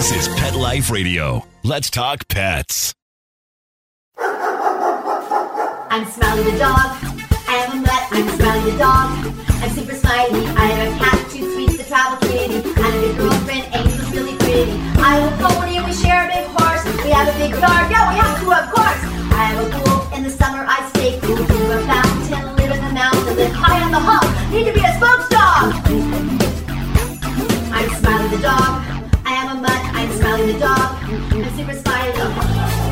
This is Pet Life Radio. Let's talk pets. I'm Smiley the dog. I am a mutt. I'm Smiley the dog. I'm super smiley. I have a cat, too sweet, the travel kitty. I'm a big girlfriend. Angel's really pretty. I have a pony we share a big horse. We have a big yard. Yeah, we have to, of course. I have a pool. In the summer I stay cool. To a fountain, live in the mountain, live high on the hog. Need to be a spokes dog. I'm Smiley the dog.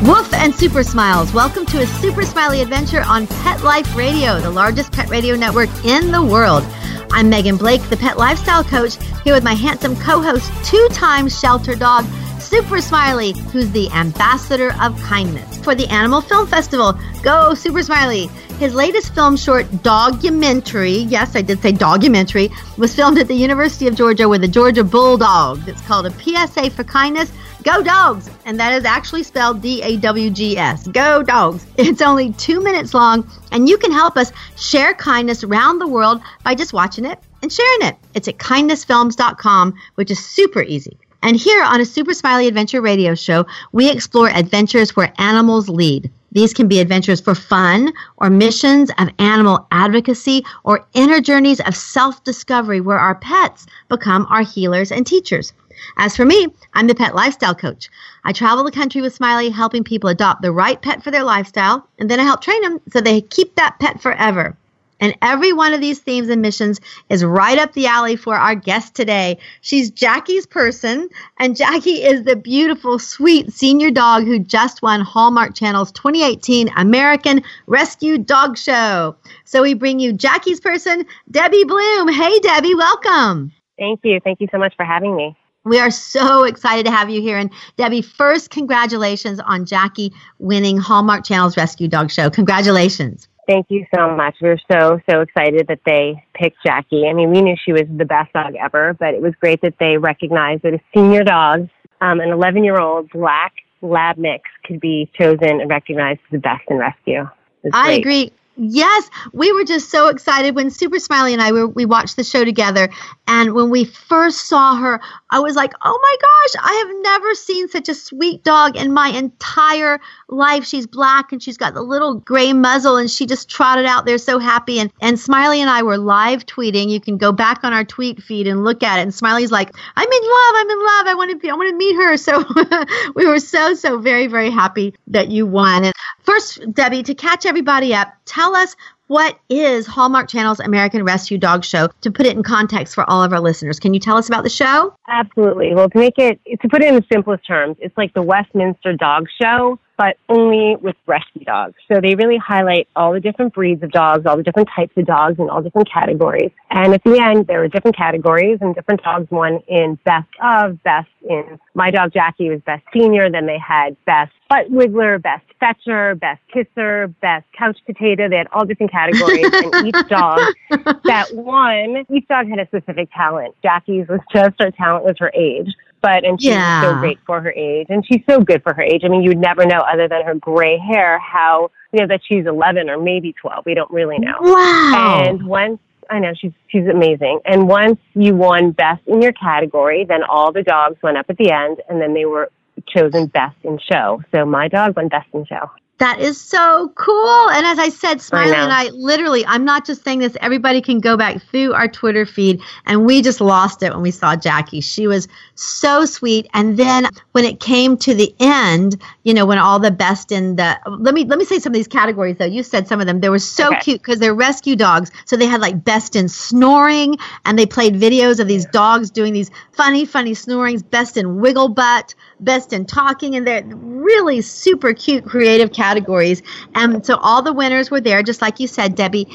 Woof and Super Smiles. Welcome to a Super Smiley adventure on Pet Life Radio, the largest pet radio network in the world. I'm Megan Blake, the pet lifestyle coach, here with my handsome co host, two time shelter dog, Super Smiley, who's the ambassador of kindness for the Animal Film Festival. Go, Super Smiley! His latest film short, Documentary, yes, I did say documentary, was filmed at the University of Georgia with the Georgia Bulldogs. It's called a PSA for Kindness. Go Dogs! And that is actually spelled D A W G S. Go Dogs! It's only two minutes long, and you can help us share kindness around the world by just watching it and sharing it. It's at kindnessfilms.com, which is super easy. And here on a Super Smiley Adventure radio show, we explore adventures where animals lead. These can be adventures for fun or missions of animal advocacy or inner journeys of self discovery where our pets become our healers and teachers. As for me, I'm the pet lifestyle coach. I travel the country with Smiley, helping people adopt the right pet for their lifestyle, and then I help train them so they keep that pet forever. And every one of these themes and missions is right up the alley for our guest today. She's Jackie's person, and Jackie is the beautiful, sweet senior dog who just won Hallmark Channel's 2018 American Rescue Dog Show. So we bring you Jackie's person, Debbie Bloom. Hey, Debbie, welcome. Thank you. Thank you so much for having me. We are so excited to have you here. And Debbie, first, congratulations on Jackie winning Hallmark Channel's Rescue Dog Show. Congratulations. Thank you so much. We are so, so excited that they picked Jackie. I mean, we knew she was the best dog ever, but it was great that they recognized that a senior dog, um, an 11 year old black lab mix, could be chosen and recognized as the best in rescue. I agree. Yes, we were just so excited when Super Smiley and I were, we watched the show together, and when we first saw her, I was like, "Oh my gosh, I have never seen such a sweet dog in my entire life. She's black and she's got the little gray muzzle, and she just trotted out there so happy." And and Smiley and I were live tweeting. You can go back on our tweet feed and look at it. And Smiley's like, "I'm in love. I'm in love. I want to be. I want to meet her." So we were so so very very happy that you won. And first, Debbie, to catch everybody up, tell us what is Hallmark Channel's American Rescue Dog Show to put it in context for all of our listeners. Can you tell us about the show? Absolutely. Well, to make it, to put it in the simplest terms, it's like the Westminster Dog Show, but only with rescue dogs. So they really highlight all the different breeds of dogs, all the different types of dogs, and all different categories. And at the end, there were different categories, and different dogs won in best of, best in. My dog Jackie was best senior. Then they had best butt wiggler, best fetcher, best kisser, best couch potato. They had all different categories, and each dog that won, each dog had a specific talent. Jackie's was just her talent was her age but and she's Yeah. so great for her age and she's so good for her age. I mean, you would never know other than her gray hair how you know that she's 11 or maybe 12. We don't really know. Wow. And once I know she's she's amazing. And once you won best in your category, then all the dogs went up at the end, and then they were chosen best in show. So my dog won best in show. That is so cool. And as I said, Smiley know. and I literally, I'm not just saying this, everybody can go back through our Twitter feed. And we just lost it when we saw Jackie. She was so sweet. And then when it came to the end, you know, when all the best in the, let me, let me say some of these categories though. You said some of them. They were so Okay. cute because they're rescue dogs. So they had like best in snoring and they played videos of these dogs doing these funny, funny snorings, best in wiggle butt, best in talking. And they're really super cute, creative categories. And so all the winners were there, just like you said, Debbie.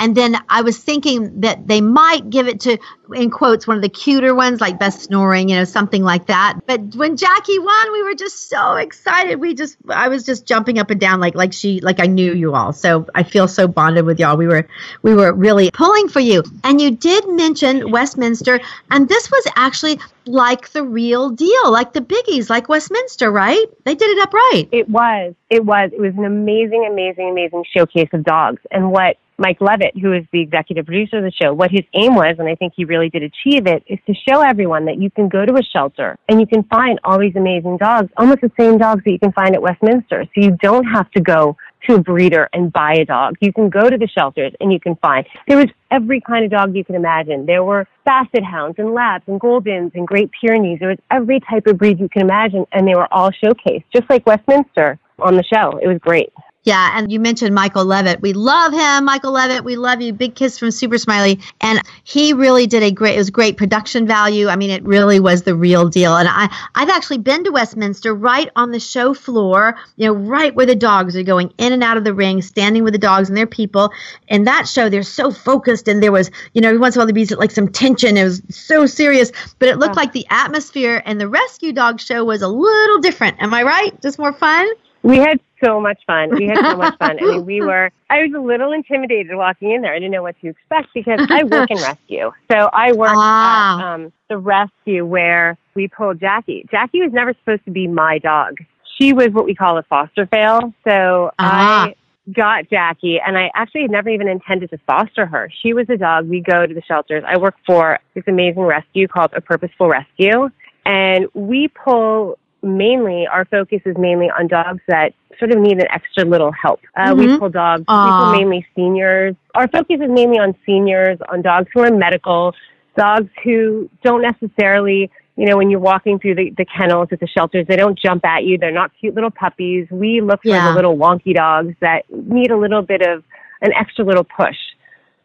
And then I was thinking that they might give it to, in quotes, one of the cuter ones, like best snoring, you know, something like that. But when Jackie won, we were just so excited. We just, I was just jumping up and down, like, like she, like I knew you all. So I feel so bonded with y'all. We were, we were really pulling for you. And you did mention Westminster, and this was actually like the real deal, like the biggies, like Westminster, right? They did it up right. It was. It was. It was an amazing, amazing, amazing showcase of dogs. And what Mike Levitt, who is the executive producer of the show, what his aim was, and I think he really did achieve it, is to show everyone that you can go to a shelter and you can find all these amazing dogs, almost the same dogs that you can find at Westminster. So you don't have to go to a breeder and buy a dog. You can go to the shelters and you can find. There was every kind of dog you can imagine. There were basset hounds and labs and goldens and Great Pyrenees. There was every type of breed you can imagine and they were all showcased, just like Westminster on the show. It was great. Yeah, and you mentioned Michael Levitt. We love him, Michael Levitt. We love you. Big kiss from Super Smiley. And he really did a great. It was great production value. I mean, it really was the real deal. And I, I've actually been to Westminster, right on the show floor. You know, right where the dogs are going in and out of the ring, standing with the dogs and their people. And that show, they're so focused, and there was, you know, every once in a while there'd be like some tension. It was so serious, but it looked like the atmosphere and the rescue dog show was a little different. Am I right? Just more fun. We had so much fun. We had so much fun. I mean, we were, I was a little intimidated walking in there. I didn't know what to expect because I work in rescue. So I work Ah. at um, the rescue where we pulled Jackie. Jackie was never supposed to be my dog. She was what we call a foster fail. So Ah. I got Jackie and I actually had never even intended to foster her. She was a dog. We go to the shelters. I work for this amazing rescue called A Purposeful Rescue. And we pull mainly, our focus is mainly on dogs that sort of need an extra little help. Uh, We Mhm. pull dogs, we pull mainly seniors. Our focus is mainly on seniors, on dogs who are medical, dogs who don't necessarily, you know, when you're walking through the, the kennels at the shelters, they don't jump at you. They're not cute little puppies. We look for Yeah. the little wonky dogs that need a little bit of an extra little push.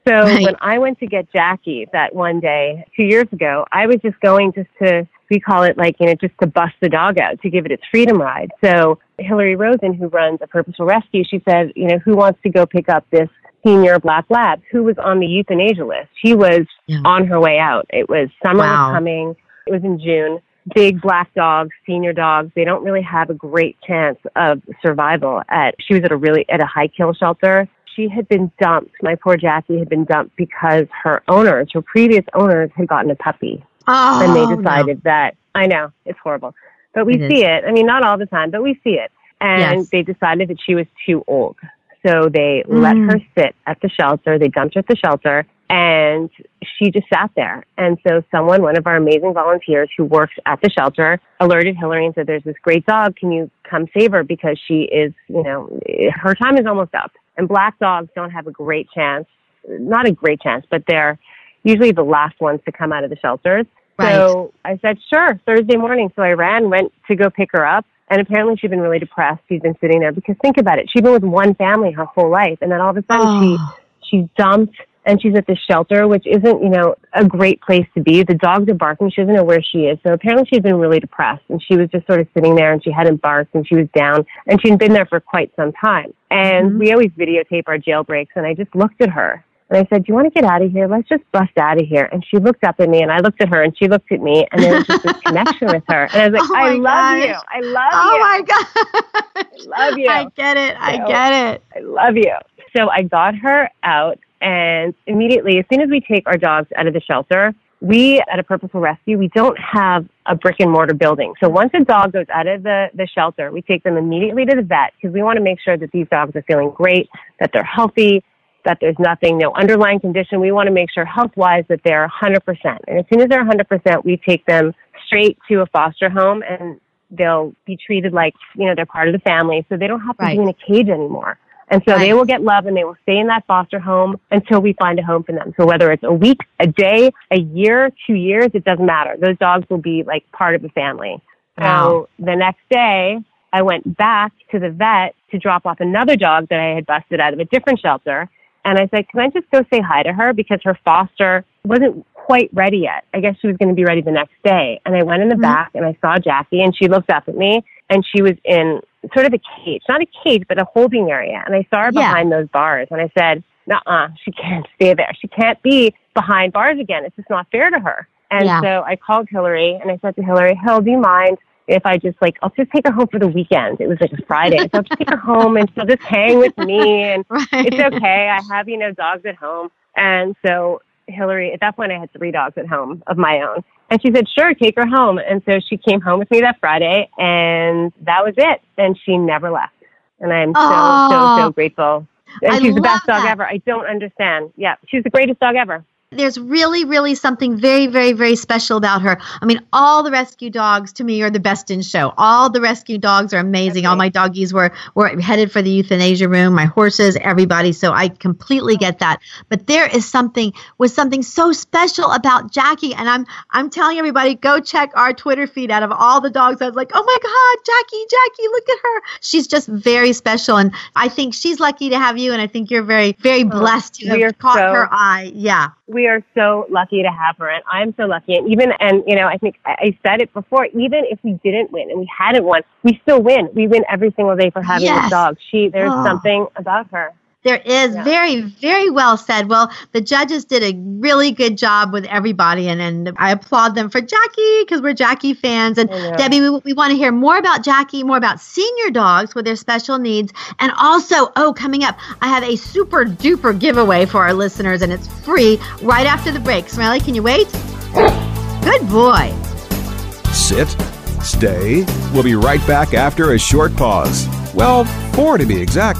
So Right. when I went to get Jackie that one day two years ago, I was just going just to we call it like you know just to bust the dog out to give it its freedom ride. So Hillary Rosen, who runs a Purposeful Rescue, she said, you know, who wants to go pick up this senior black lab who was on the euthanasia list? She was Yeah. on her way out. It was summer Wow. was coming. It was in June. Big black dogs, senior dogs, they don't really have a great chance of survival at she was at a really at a high kill shelter. She had been dumped. My poor Jackie had been dumped because her owners, her previous owners had gotten a puppy. Oh, and they no. decided that I know, it's horrible. But we It see it. I mean not all the time, but we see it. And Yes. they decided that she was too old. So they let Mm. her sit at the shelter. They dumped her at the shelter and she just sat there. And so someone, one of our amazing volunteers who works at the shelter, alerted Hillary and said, there's this great dog. Can you come save her? Because she is, you know, her time is almost up. And black dogs don't have a great chance, not a great chance, but they're usually the last ones to come out of the shelters. So I said, sure, Thursday morning. So I ran, went to go pick her up. And apparently she'd been really depressed. She'd been sitting there because think about it. She'd been with one family her whole life. And then all of a sudden she Oh. she's dumped and she's at the shelter, which isn't, you know, a great place to be. The dogs are barking. She doesn't know where she is. So apparently she's been really depressed and she was just sort of sitting there and she hadn't barked and she was down and she'd been there for quite some time. And Mhm. we always videotape our jailbreaks and I just looked at her and I said, do you want to get out of here? Let's just bust out of here. And she looked up at me and I looked at her and she looked at me and there was just this connection with her. And I was like, Oh I love you. I love Oh you. Oh my god! I love you. I get it. I So- get it. I love you. So I got her out, and immediately, as soon as we take our dogs out of the shelter, we at a Purposeful Rescue, we don't have a brick and mortar building. So once a dog goes out of the, the shelter, we take them immediately to the vet because we want to make sure that these dogs are feeling great, that they're healthy, that there's nothing, no underlying condition. We want to make sure health wise that they're 100%. And as soon as they're 100%, we take them straight to a foster home and they'll be treated like, you know, they're part of the family. So they don't have to Right. be in a cage anymore. And so they will get love and they will stay in that foster home until we find a home for them. So whether it's a week, a day, a year, two years, it doesn't matter. Those dogs will be like part of the family. Wow. So the next day, I went back to the vet to drop off another dog that I had busted out of a different shelter. And I said, can I just go say hi to her? Because her foster wasn't quite ready yet. I guess she was going to be ready the next day. And I went in the Mhm. back and I saw Jackie and she looked up at me and she was in sort of a cage, not a cage, but a holding area. And I saw her Yeah. behind those bars and I said, uh, she can't stay there. She can't be behind bars again. It's just not fair to her. And Yeah. so I called Hillary and I said to Hillary, Hill, do you mind if I just like, I'll just take her home for the weekend. It was like a Friday. so I'll just take her home and she'll just hang with me and Right. it's okay. I have, you know, dogs at home. And so Hillary, at that point, I had three dogs at home of my own. And she said, sure, take her home. And so she came home with me that Friday and that was it. And she never left. And I'm so, so, Oh. so grateful. And I she's the best dog that. ever. I don't understand. Yeah, she's the greatest dog ever. There's really, really something very, very, very special about her. I mean, all the rescue dogs to me are the best in show. All the rescue dogs are amazing. All my doggies were were headed for the euthanasia room. My horses, everybody. So I completely get that. But there is something was something so special about Jackie, and I'm I'm telling everybody go check our Twitter feed. Out of all the dogs, I was like, oh my God, Jackie, Jackie, look at her. She's just very special, and I think she's lucky to have you, and I think you're very, very blessed to have caught so- her eye. Yeah. We are so lucky to have her, and I'm so lucky. And even, and you know, I think I I said it before. Even if we didn't win and we hadn't won, we still win. We win every single day for having Yes. this dog. She, there's Oh. something about her. There is Yeah. very, very well said. Well, the judges did a really good job with everybody, and, and I applaud them for Jackie because we're Jackie fans. And oh, I know. Debbie, we, we want to hear more about Jackie, more about senior dogs with their special needs. And also, oh, coming up, I have a super duper giveaway for our listeners, and it's free right after the break. Smiley, can you wait? Good boy. Sit, stay. We'll be right back after a short pause. Well, four to be exact.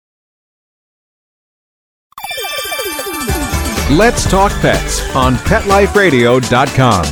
Let's talk pets on PetLifeRadio.com.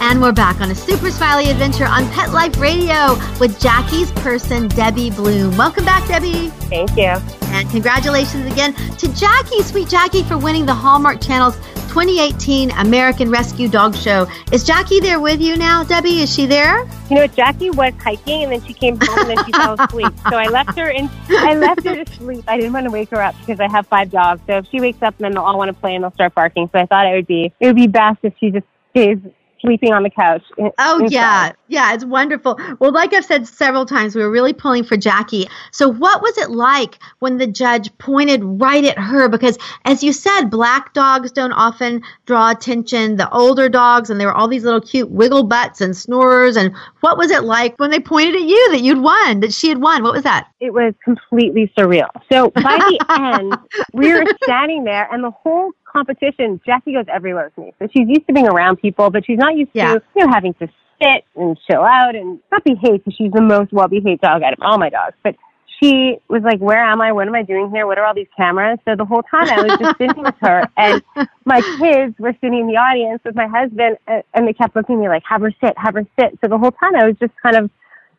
And we're back on a super smiley adventure on Pet Life Radio with Jackie's person, Debbie Bloom. Welcome back, Debbie. Thank you. And congratulations again to Jackie, sweet Jackie, for winning the Hallmark Channel's 2018 American Rescue Dog Show. Is Jackie there with you now, Debbie? Is she there? You know? Jackie was hiking, and then she came home, and then she fell asleep. So I left her in. I left her to sleep. I didn't want to wake her up because I have five dogs. So if she wakes up, then they'll all want to play and they'll start barking. So I thought it would be it would be best if she just stays sleeping on the couch. in- Oh, inside. yeah. Yeah, it's wonderful. Well, like I've said several times, we were really pulling for Jackie. So, what was it like when the judge pointed right at her? Because, as you said, black dogs don't often draw attention. The older dogs, and there were all these little cute wiggle butts and snorers. And what was it like when they pointed at you that you'd won, that she had won? What was that? it was completely surreal. So by the end, we were standing there, and the whole competition, Jackie goes everywhere with me. So she's used to being around people, but she's not used Yeah. to you know having to sit and chill out and not behave because she's the most well behaved dog out of all my dogs. But she was like, "Where am I? What am I doing here? What are all these cameras?" So the whole time I was just sitting with her, and my kids were sitting in the audience with my husband, and, and they kept looking at me like, "Have her sit, have her sit." So the whole time I was just kind of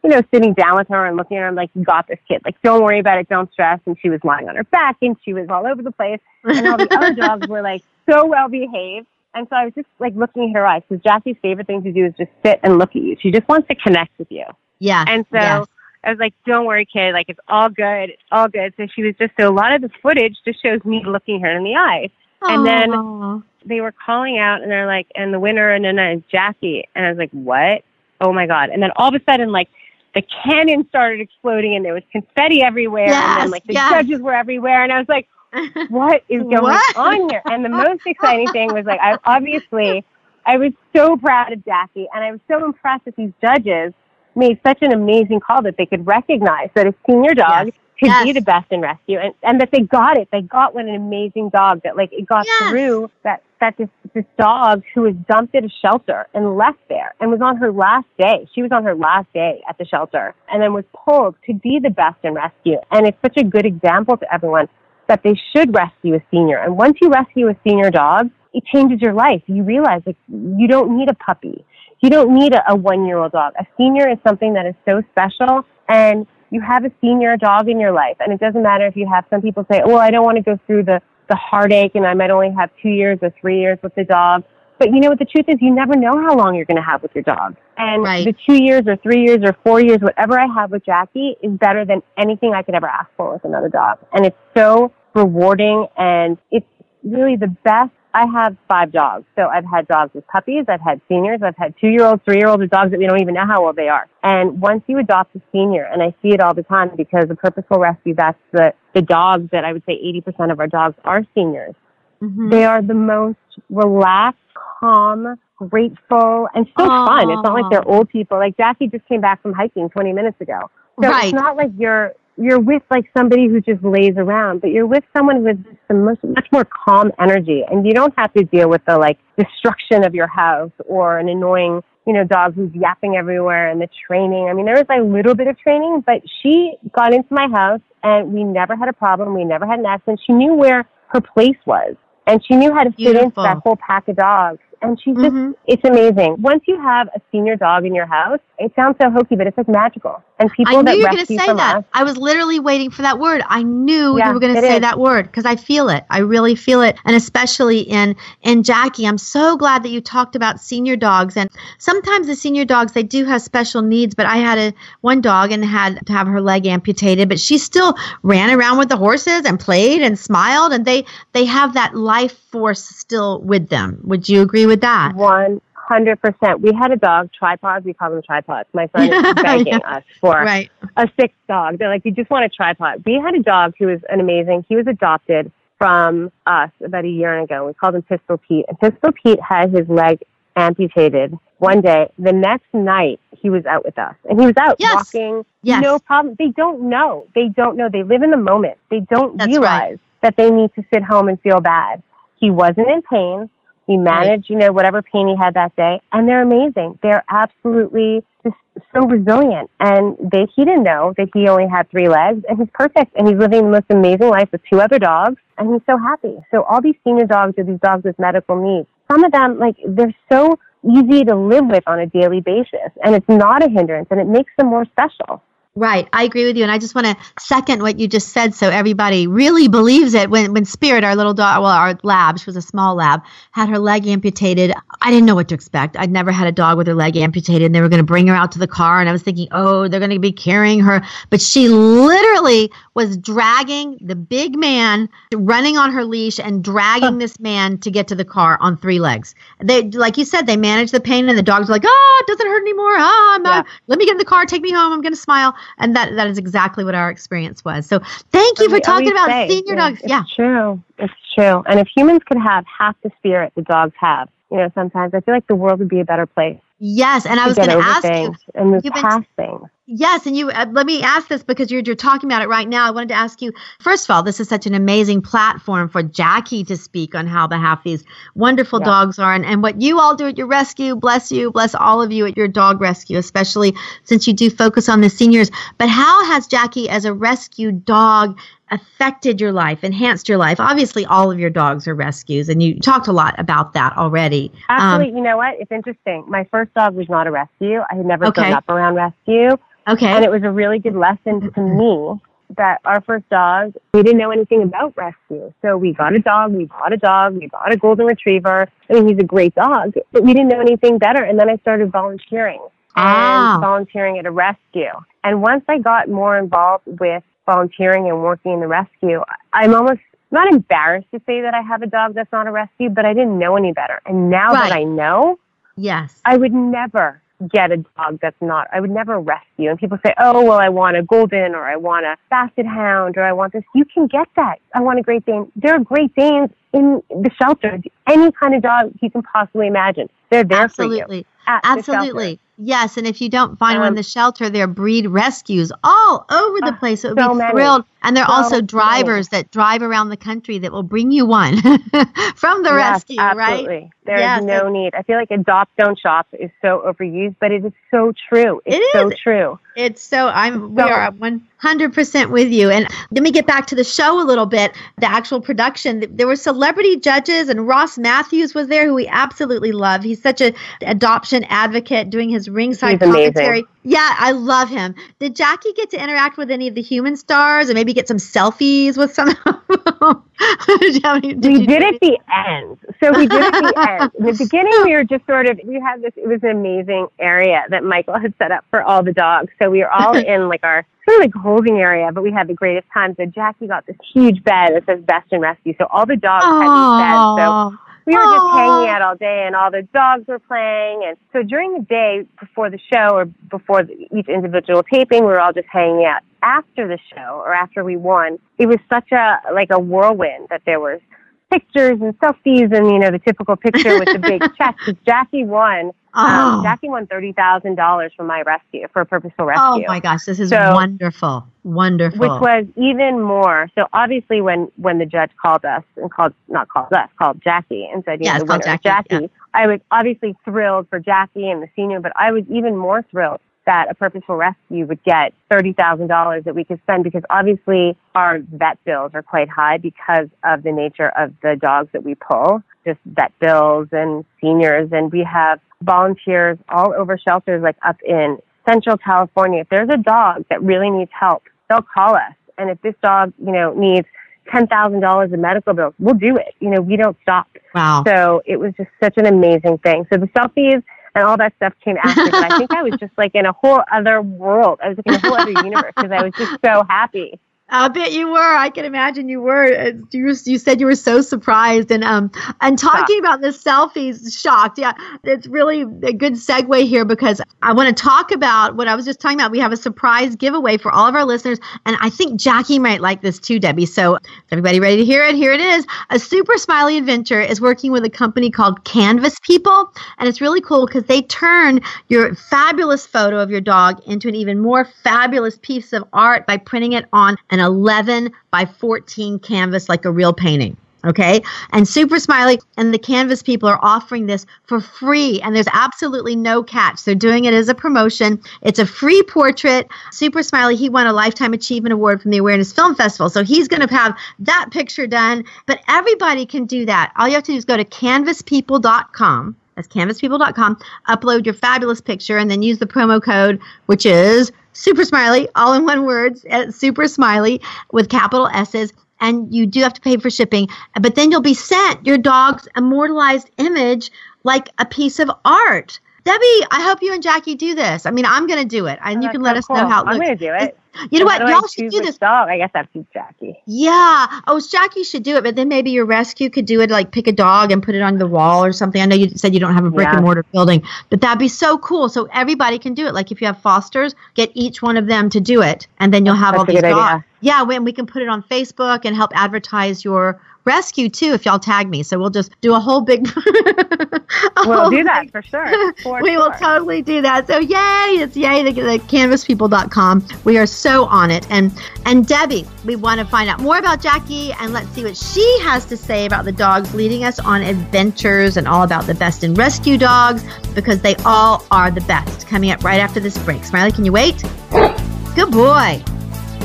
you know, sitting down with her and looking at her, I'm like, you got this kid. Like, don't worry about it. Don't stress. And she was lying on her back and she was all over the place. And all the other dogs were like so well behaved. And so I was just like looking at her eyes because Jackie's favorite thing to do is just sit and look at you. She just wants to connect with you. Yeah. And so yes. I was like, don't worry, kid. Like, it's all good. It's all good. So she was just, so a lot of the footage just shows me looking her in the eyes. and then- They were calling out and they're like, and the winner, and then Jackie. And I was like, what? Oh my God. And then all of a sudden, like, the cannon started exploding and there was confetti everywhere. and then, like, the yes. judges were everywhere. And I was like, what is going What? on here? And the most exciting thing was like, I obviously, I was so proud of Jackie, and I was so impressed that these judges made such an amazing call that they could recognize that a senior dog Yes. Could Yes. be the best in rescue, and, and that they got it. They got what an amazing dog that like it got Yes. through that that this this dog who was dumped at a shelter and left there and was on her last day. She was on her last day at the shelter and then was pulled to be the best in rescue. And it's such a good example to everyone that they should rescue a senior. And once you rescue a senior dog, it changes your life. You realize like you don't need a puppy. You don't need a, a one year old dog. A senior is something that is so special and you have a senior dog in your life. And it doesn't matter if you have some people say, well, I don't want to go through the, the heartache and I might only have two years or three years with the dog. But you know what the truth is, you never know how long you're going to have with your dog. And Right. the two years or three years or four years, whatever I have with Jackie is better than anything I could ever ask for with another dog. And it's so rewarding and it's really the best I have five dogs. So I've had dogs as puppies, I've had seniors, I've had two year olds, three year olds, or dogs that we don't even know how old they are. And once you adopt a senior, and I see it all the time because a purposeful rescue, that's the, the dogs that I would say 80% of our dogs are seniors. Mhm. They are the most relaxed, calm, grateful, and so fun. It's not like they're old people. Like Jackie just came back from hiking 20 minutes ago. So Right. it's not like you're you're with like somebody who just lays around, but you're with someone who has just a much, much more calm energy, and you don't have to deal with the like destruction of your house or an annoying you know dog who's yapping everywhere and the training. I mean, there was like a little bit of training, but she got into my house and we never had a problem. We never had an accident. She knew where her place was, and she knew how to fit into that whole pack of dogs. And she's just, Mhm. it's amazing. Once you have a senior dog in your house, it sounds so hokey, but it's like magical. And people I knew that you were going to say that. us, I was literally waiting for that word. I knew Yeah, you were going to say is. that word because I feel it. I really feel it, and especially in in Jackie. I'm so glad that you talked about senior dogs. And sometimes the senior dogs they do have special needs. But I had a one dog and had to have her leg amputated, but she still ran around with the horses and played and smiled, and they they have that life force still with them. Would you agree with that? one hundred percent. We had a dog, tripod. We call them tripods. My son is begging us for Right. a sixth dog. They're like, you just want a tripod. We had a dog who was an amazing. He was adopted from us about a year ago. We called him Pistol Pete. And Pistol Pete had his leg amputated one day. The next night, he was out with us, and he was out Yes. walking. Yes. No problem. They don't know. They don't know. They live in the moment. They don't That's realize that they need to sit home and feel bad. He wasn't in pain. He managed, you know, whatever pain he had that day, and they're amazing. They're absolutely just so resilient. And they, he didn't know that he only had three legs, and he's perfect, and he's living the most amazing life with two other dogs, and he's so happy. So all these senior dogs are these dogs with medical needs. Some of them, like, they're so easy to live with on a daily basis, and it's not a hindrance, and it makes them more special. Right. I agree with you. And I just want to second what you just said so everybody really believes it. When, when Spirit, our little dog, well, our lab, she was a small lab, had her leg amputated, I didn't know what to expect. I'd never had a dog with her leg amputated and they were going to bring her out to the car. And I was thinking, oh, they're going to be carrying her. But she literally was dragging the big man, running on her leash and dragging this man to get to the car on three legs. They, like you said, they managed the pain and the dogs were like, oh, it doesn't hurt anymore. Ah, I'm not, let me get in the car, take me home. I'm going to smile. And that, that is exactly what our experience was. So thank you for talking about say, senior yeah, dogs. It's Yeah. true. It's true. And if humans could have half the spirit the dogs have, you know, sometimes I feel like the world would be a better place Yes. And I was going to ask you. things and move you've been- past things. Yes, and you uh, let me ask this because you're you're talking about it right now. I wanted to ask you first of all, this is such an amazing platform for Jackie to speak on how behalf these wonderful Yeah. dogs are and, and what you all do at your rescue. Bless you, bless all of you at your dog rescue, especially since you do focus on the seniors. But how has Jackie, as a rescue dog, affected your life, enhanced your life? Obviously, all of your dogs are rescues, and you talked a lot about that already. Um, you know what? It's interesting. My first dog was not a rescue. I had never Okay. grown up around rescue. okay. And it was a really good lesson to me that our first dog, we didn't know anything about rescue. So we got a dog, we bought a dog, we bought a golden retriever. I mean, he's a great dog, but we didn't know anything better. And then I started volunteering Ah. and volunteering at a rescue. And once I got more involved with volunteering and working in the rescue, I'm almost not embarrassed to say that I have a dog that's not a rescue, but I didn't know any better. And now Right. that I know, yes. I would never get a dog that's not, I would never rescue. And people say, oh, well, I want a golden or I want a basset hound or I want this. You can get that. I want a Great Dane. There are Great Danes in the shelter. Any kind of dog you can possibly imagine. They're there for you. Absolutely. Absolutely. Yes. And if you don't find one in Um, the shelter, there are breed rescues all over the uh, place. It would so be many. And there are So also drivers that drive around the country that will bring you one from the Yes, rescue, right? absolutely. There's Yes, no need. I feel like adopt, don't shop is so overused, but it is so true. It's It so true. It's so I'm we are one hundred percent with you. And let me get back to the show a little bit. The actual production. There were celebrity judges, and Ross Mathews was there, who we absolutely love. He's such a adoption advocate, doing his ringside He's amazing. commentary. Yeah, I love him. Did Jackie get to interact with any of the human stars, and maybe get some selfies with some? of them? Did you did we did at the end. So we did at the end. In the beginning, we were just sort of, we had this, it was an amazing area that Michael had set up for all the dogs. So we were all in like our sort of like holding area, but we had the greatest time. So Jackie got this huge bed that says best in rescue. So all the dogs had these beds. So we were just hanging out all day and all the dogs were playing. And so during the day before the show or before the, each individual taping, we were all just hanging out. After the show or after we won, it was such a, like a whirlwind that there was pictures and selfies and, you know, the typical picture with the big check. Jackie won, Oh. um, Jackie won $30,000 for my rescue, for a purposeful rescue Oh my gosh, this is So- wonderful. Wonderful. which was even more. So obviously, when when the judge called us and called not called us, called Jackie and said, Yeah, know, it's the called winner is Jackie, Jackie. I was obviously thrilled for Jackie and the senior, but I was even more thrilled that a purposeful rescue would get thirty thousand dollars that we could spend because obviously our vet bills are quite high because of the nature of the dogs that we pull, just vet bills and seniors, and we have volunteers all over shelters like up in Central California. If there's a dog that really needs help, they'll call us. And if this dog, you know, needs ten thousand dollars in medical bills, we'll do it. You know, we don't stop. wow. So it was just such an amazing thing. So the selfies and all that stuff came after, but I think I was just like in a whole other world. I was like in a whole other universe because I was just so happy. I bet you were. I can imagine you were. Uh, You, you said you were so surprised, and um, and talking about the selfies, shocked. Yeah, it's really a good segue here because I want to talk about what I was just talking about. We have a surprise giveaway for all of our listeners, and I think Jackie might like this too, Debbie. So, everybody ready to hear it? Here it is. A Super Smiley Adventure is working with a company called Canvas People, and it's really cool because they turn your fabulous photo of your dog into an even more fabulous piece of art by printing it on an 11 by 14 canvas like a real painting. Okay. And Super Smiley and the Canvas people are offering this for free. And there's absolutely no catch. They're doing it as a promotion. It's a free portrait. Super Smiley, he won a Lifetime Achievement Award from the Awareness Film Festival. So he's going to have that picture done. But everybody can do that. All you have to do is go to canvaspeople.com. That's canvaspeople.com. Upload your fabulous picture and then use the promo code, which is Super Smiley, all in one words, at uh, Super Smiley with capital S's. And you do have to pay for shipping, but then you'll be sent your dog's immortalized image like a piece of art. Debbie, I hope you and Jackie do this. I mean, I'm going to do it, and you Oh, That's can let so us cool. know how it I'm going to do it. You know what? Y'all should do this. Dog. I guess choose Jackie. Yeah. Oh, Jackie should do it, but then maybe your rescue could do it, like pick a dog and put it on the wall or something. I know you said you don't have a brick Yeah. and mortar building, but that'd be so cool. So everybody can do it. Like if you have fosters, get each one of them to do it, and then you'll have That's all these dogs. idea. Yeah, when we can put it on Facebook and help advertise your rescue too if y'all tag me. So we'll just do a whole big. a We'll whole do that big- for sure. For we will totally do that. So yay, it's yay the, the canvaspeople.com. We are so on it. And and Debbie, we want to find out more about Jackie and let's see what she has to say about the dogs leading us on adventures and all about the best in rescue dogs because they all are the best. Coming up right after this break. Smiley, can you wait? Good boy.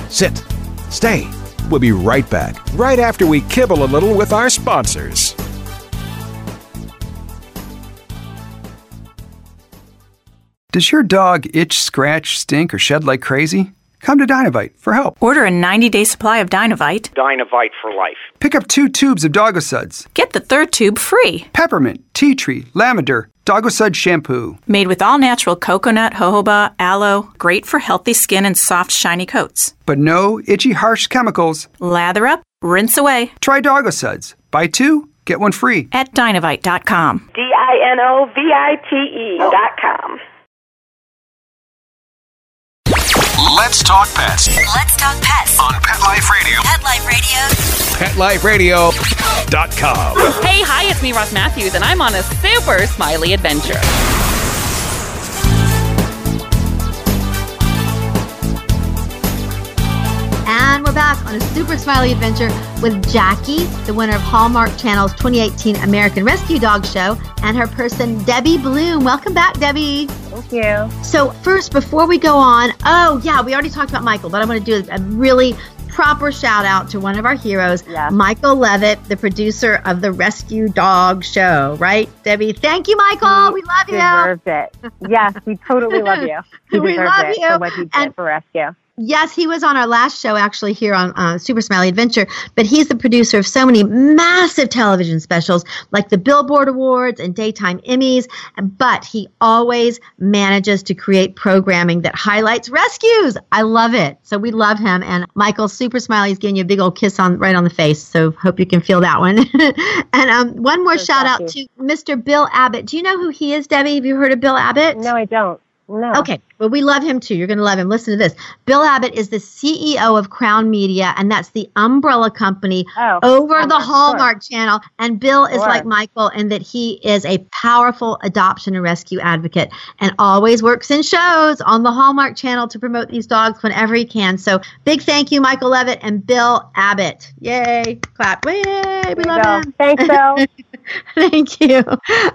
Sit. Stay. We'll be right back, right after we kibble a little with our sponsors. Does your dog itch, scratch, stink, or shed like crazy? Come to Dinovite for help. Order a 90 day supply of Dinovite. Dinovite for life. Pick up two tubes of Doggosuds, Get the third tube free. peppermint, tea tree, lavender, Doggosud shampoo. Made with all natural coconut, jojoba, aloe, great for healthy skin and soft, shiny coats. But no itchy, harsh chemicals. Lather up, rinse away Try Doggosuds. Buy two, get one free. at dinovite.com. D I N O V I T E Let's talk pets Let's talk pets. on Pet Life Radio. Pet Life Radio. PetLifeRadio.com. Hey, hi, it's me, Ross Mathews, and I'm on a super smiley adventure. We're back on a super smiley adventure with Jackie, the winner of Hallmark Channel's 2018 American Rescue Dog Show, and her person, Debbie Bloom. Welcome back, Debbie. Thank you. So, first, before we go on, oh, yeah, we already talked about Michael, but I want to do a really proper shout out to one of our heroes, Yeah. Michael Levitt, the producer of the Rescue Dog Show, right, Debbie? Thank you, Michael. We love you. Deserved it. Yes, we totally love you. He We love it you. for what he did And- for rescue. Yes, he was on our last show actually here on uh, Super Smiley Adventure, but he's the producer of so many massive television specials like the Billboard Awards and Daytime Emmys, but he always manages to create programming that highlights rescues. I love it. So we love him and Michael Super Smiley is giving you a big old kiss on right on the face. So hope you can feel that one. and um, one more shout out to Mr. Bill Abbott. Do you know who he is, Debbie? Have you heard of Bill Abbott? No, I don't. No. Okay. Well, we love him too. You're going to love him. Listen to this. Bill Abbott is the CEO of Crown Media, and that's the umbrella company oh, over the Hallmark sure. Channel. And Bill is sure. like Michael in that he is a powerful adoption and rescue advocate and always works in shows on the Hallmark Channel to promote these dogs whenever he can. So big thank you, Michael Levitt and Bill Abbott. Yay. Clap. Yay. We love him. Thanks, Bill. thank you.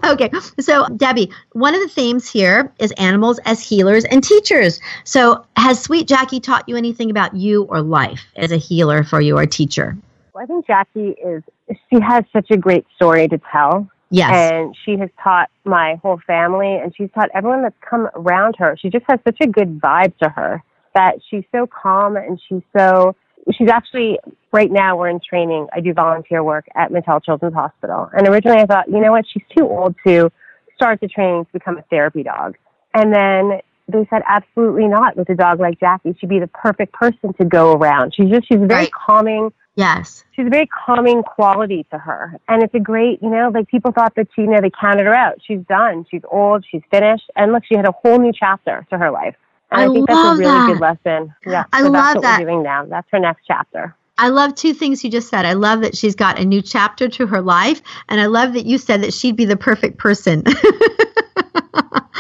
Okay. So, Debbie, one of the themes here is animals as healers and teachers. So, has Sweet Jackie taught you anything about you or life as a healer for you or teacher? Well, I think Jackie is, she has such a great story to tell. Yes. And she has taught my whole family and she's taught everyone that's come around her. She just has such a good vibe to her that she's so calm and she's so, she's actually, right now we're in training. I do volunteer work at Mattel Children's Hospital. And originally I thought, you know what, she's too old to start the training to become a therapy dog. And then they said absolutely not with a dog like Jackie. She'd be the perfect person to go around. She's just she's very right. calming. Yes. She's a very calming quality to her. And it's a great, you know, like people thought that she, you know, they counted her out. She's done. She's old. She's finished. And look, she had a whole new chapter to her life. And I, I think that's a really that. good lesson. Yeah. I so love that's what that. we're doing now. That's her next chapter. I love two things you just said. I love that she's got a new chapter to her life, and I love that you said that she'd be the perfect person.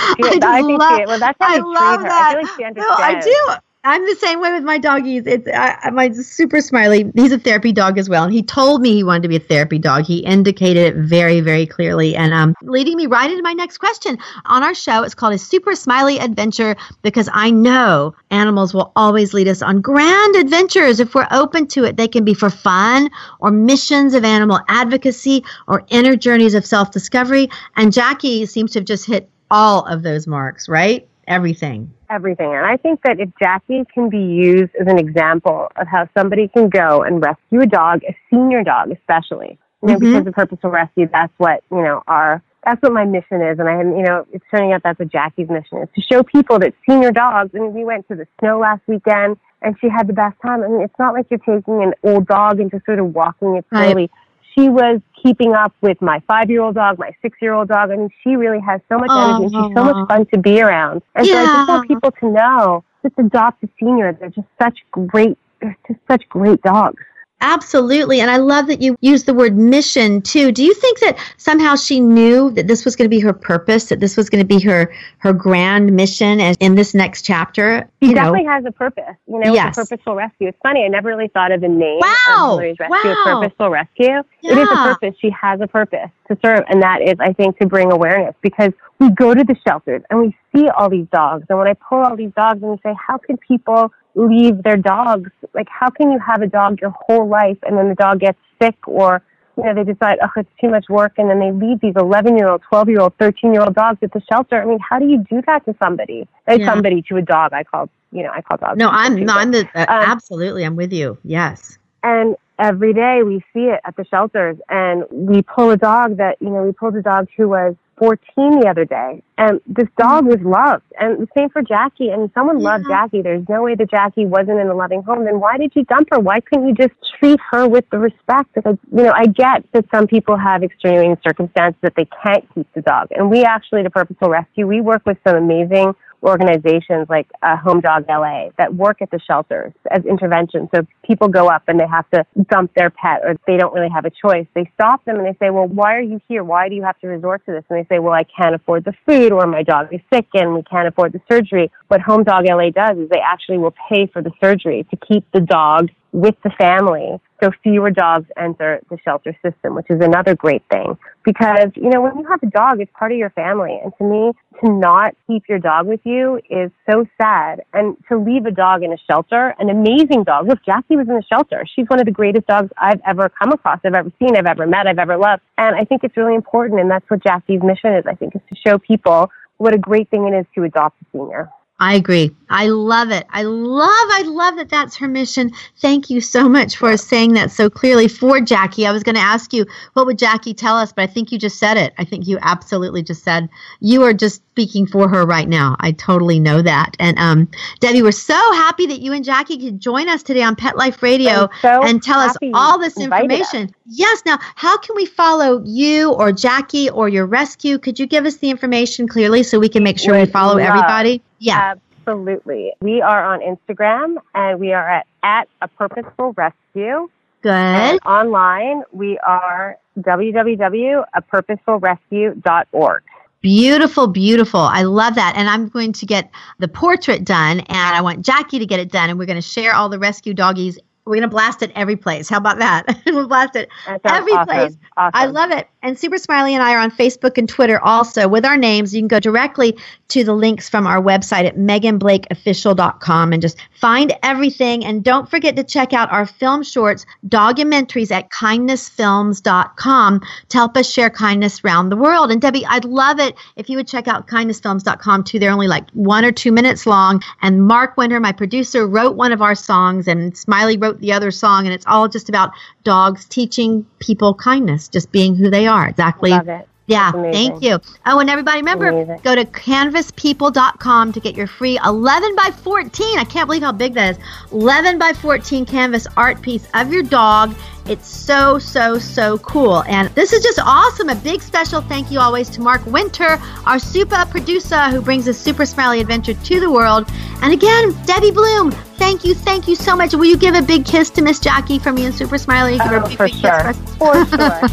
I, I think love, she, well, that's how I, love her. That. I feel like she understands. No, I do. I'm the same way with my doggies. It's I, my super smiley. He's a therapy dog as well, and he told me he wanted to be a therapy dog. He indicated it very, very clearly, and um, leading me right into my next question on our show. It's called a super smiley adventure because I know animals will always lead us on grand adventures if we're open to it. They can be for fun or missions of animal advocacy or inner journeys of self discovery. And Jackie seems to have just hit all of those marks, right? Everything everything. And I think that if Jackie can be used as an example of how somebody can go and rescue a dog, a senior dog especially, you know, mm-hmm. because of purposeful rescue, that's what, you know, our that's what my mission is. And I am, you know, it's turning out that's what Jackie's mission is to show people that senior dogs, I mean, we went to the snow last weekend and she had the best time. I mean, it's not like you're taking an old dog and just sort of walking it slowly. Right she was keeping up with my five year old dog, my six year old dog. I mean, she really has so much energy and she's so much fun to be around. And yeah. so I just want people to know, just adopt a senior. They're just such great, they're just such great dogs. Absolutely. And I love that you use the word mission too. Do you think that somehow she knew that this was going to be her purpose, that this was going to be her her grand mission as in this next chapter? She you definitely has a purpose, you know, yes. purposeful rescue. It's funny, I never really thought of the name wow. of Hillary's Rescue wow. Purposeful Rescue. Yeah. It is a purpose. She has a purpose to serve, and that is, I think, to bring awareness because we go to the shelters and we see all these dogs. And when I pull all these dogs and we say, how can people leave their dogs. Like, how can you have a dog your whole life and then the dog gets sick or, you know, they decide, oh, it's too much work and then they leave these 11 year old, 12 year old, 13 year old dogs at the shelter. I mean, how do you do that to somebody? Like yeah. somebody to a dog. I call, you know, I call dogs. No, I'm, no, I'm the, uh, um, absolutely. I'm with you. Yes. And every day we see it at the shelters and we pull a dog that, you know, we pulled a dog who was 14 the other day, and this dog mm. was loved. And the same for Jackie. And someone yeah. loved Jackie. There's no way that Jackie wasn't in a loving home. Then why did you dump her? Why couldn't you just treat her with the respect? Because, you know, I get that some people have extreme circumstances that they can't keep the dog. And we actually, the Purposeful Rescue, we work with some amazing organizations like uh, Home Dog LA that work at the shelters as intervention. So people go up and they have to dump their pet or they don't really have a choice. They stop them and they say, well, why are you here? Why do you have to resort to this? And they say, well, I can't afford the food or my dog is sick and we can't afford the surgery. What Home Dog LA does is they actually will pay for the surgery to keep the dog with the family so fewer dogs enter the shelter system, which is another great thing. Because, you know, when you have a dog, it's part of your family. And to me, to not keep your dog with you is so sad. And to leave a dog in a shelter, an amazing dog. Look, Jackie was in a shelter. She's one of the greatest dogs I've ever come across, I've ever seen, I've ever met, I've ever loved. And I think it's really important. And that's what Jackie's mission is, I think, is to show people what a great thing it is to adopt a senior. I agree. I love it. I love, I love that that's her mission. Thank you so much for saying that so clearly for Jackie. I was going to ask you, what would Jackie tell us? But I think you just said it. I think you absolutely just said you are just speaking for her right now. I totally know that. And um, Debbie, we're so happy that you and Jackie could join us today on Pet Life Radio so and tell us all this information. Us. Yes. Now, how can we follow you or Jackie or your rescue? Could you give us the information clearly so we can make sure we follow love. everybody? Yeah. Absolutely. We are on Instagram and we are at, at a purposeful rescue. Good. And online, we are www.apurposefulrescue.org. Beautiful, beautiful. I love that. And I'm going to get the portrait done and I want Jackie to get it done and we're going to share all the rescue doggies. We're going to blast it every place. How about that? we'll blast it every awesome. place. Awesome. I love it. And Super Smiley and I are on Facebook and Twitter also with our names. You can go directly to the links from our website at meganblakeofficial.com and just find everything. And don't forget to check out our film shorts, documentaries at kindnessfilms.com to help us share kindness around the world. And Debbie, I'd love it if you would check out kindnessfilms.com too. They're only like one or two minutes long. And Mark Winter, my producer, wrote one of our songs, and Smiley wrote the other song. And it's all just about dogs teaching people kindness, just being who they are. Exactly. Love it. Yeah, thank you. Oh, and everybody remember, Amazing. go to canvaspeople.com to get your free 11 by 14. I can't believe how big that is. 11 by 14 canvas art piece of your dog. It's so, so, so cool. And this is just awesome. A big special thank you always to Mark Winter, our super producer who brings a super smiley adventure to the world. And again, Debbie Bloom, thank you, thank you so much. Will you give a big kiss to Miss Jackie from me and Super Smiley? Give Oh, for sure. kiss. For sure.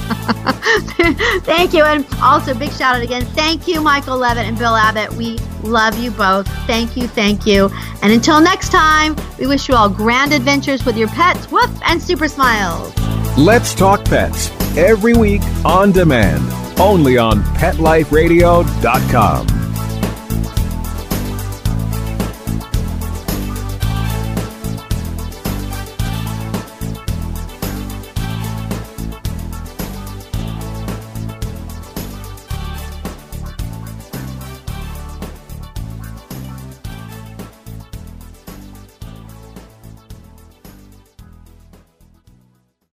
Thank you. And also, big shout out again. Thank you, Michael Levitt and Bill Abbott. We love you both. Thank you. Thank you. And until next time, we wish you all grand adventures with your pets. Woof and super smiles. Let's Talk Pets every week on demand, only on PetLifeRadio.com.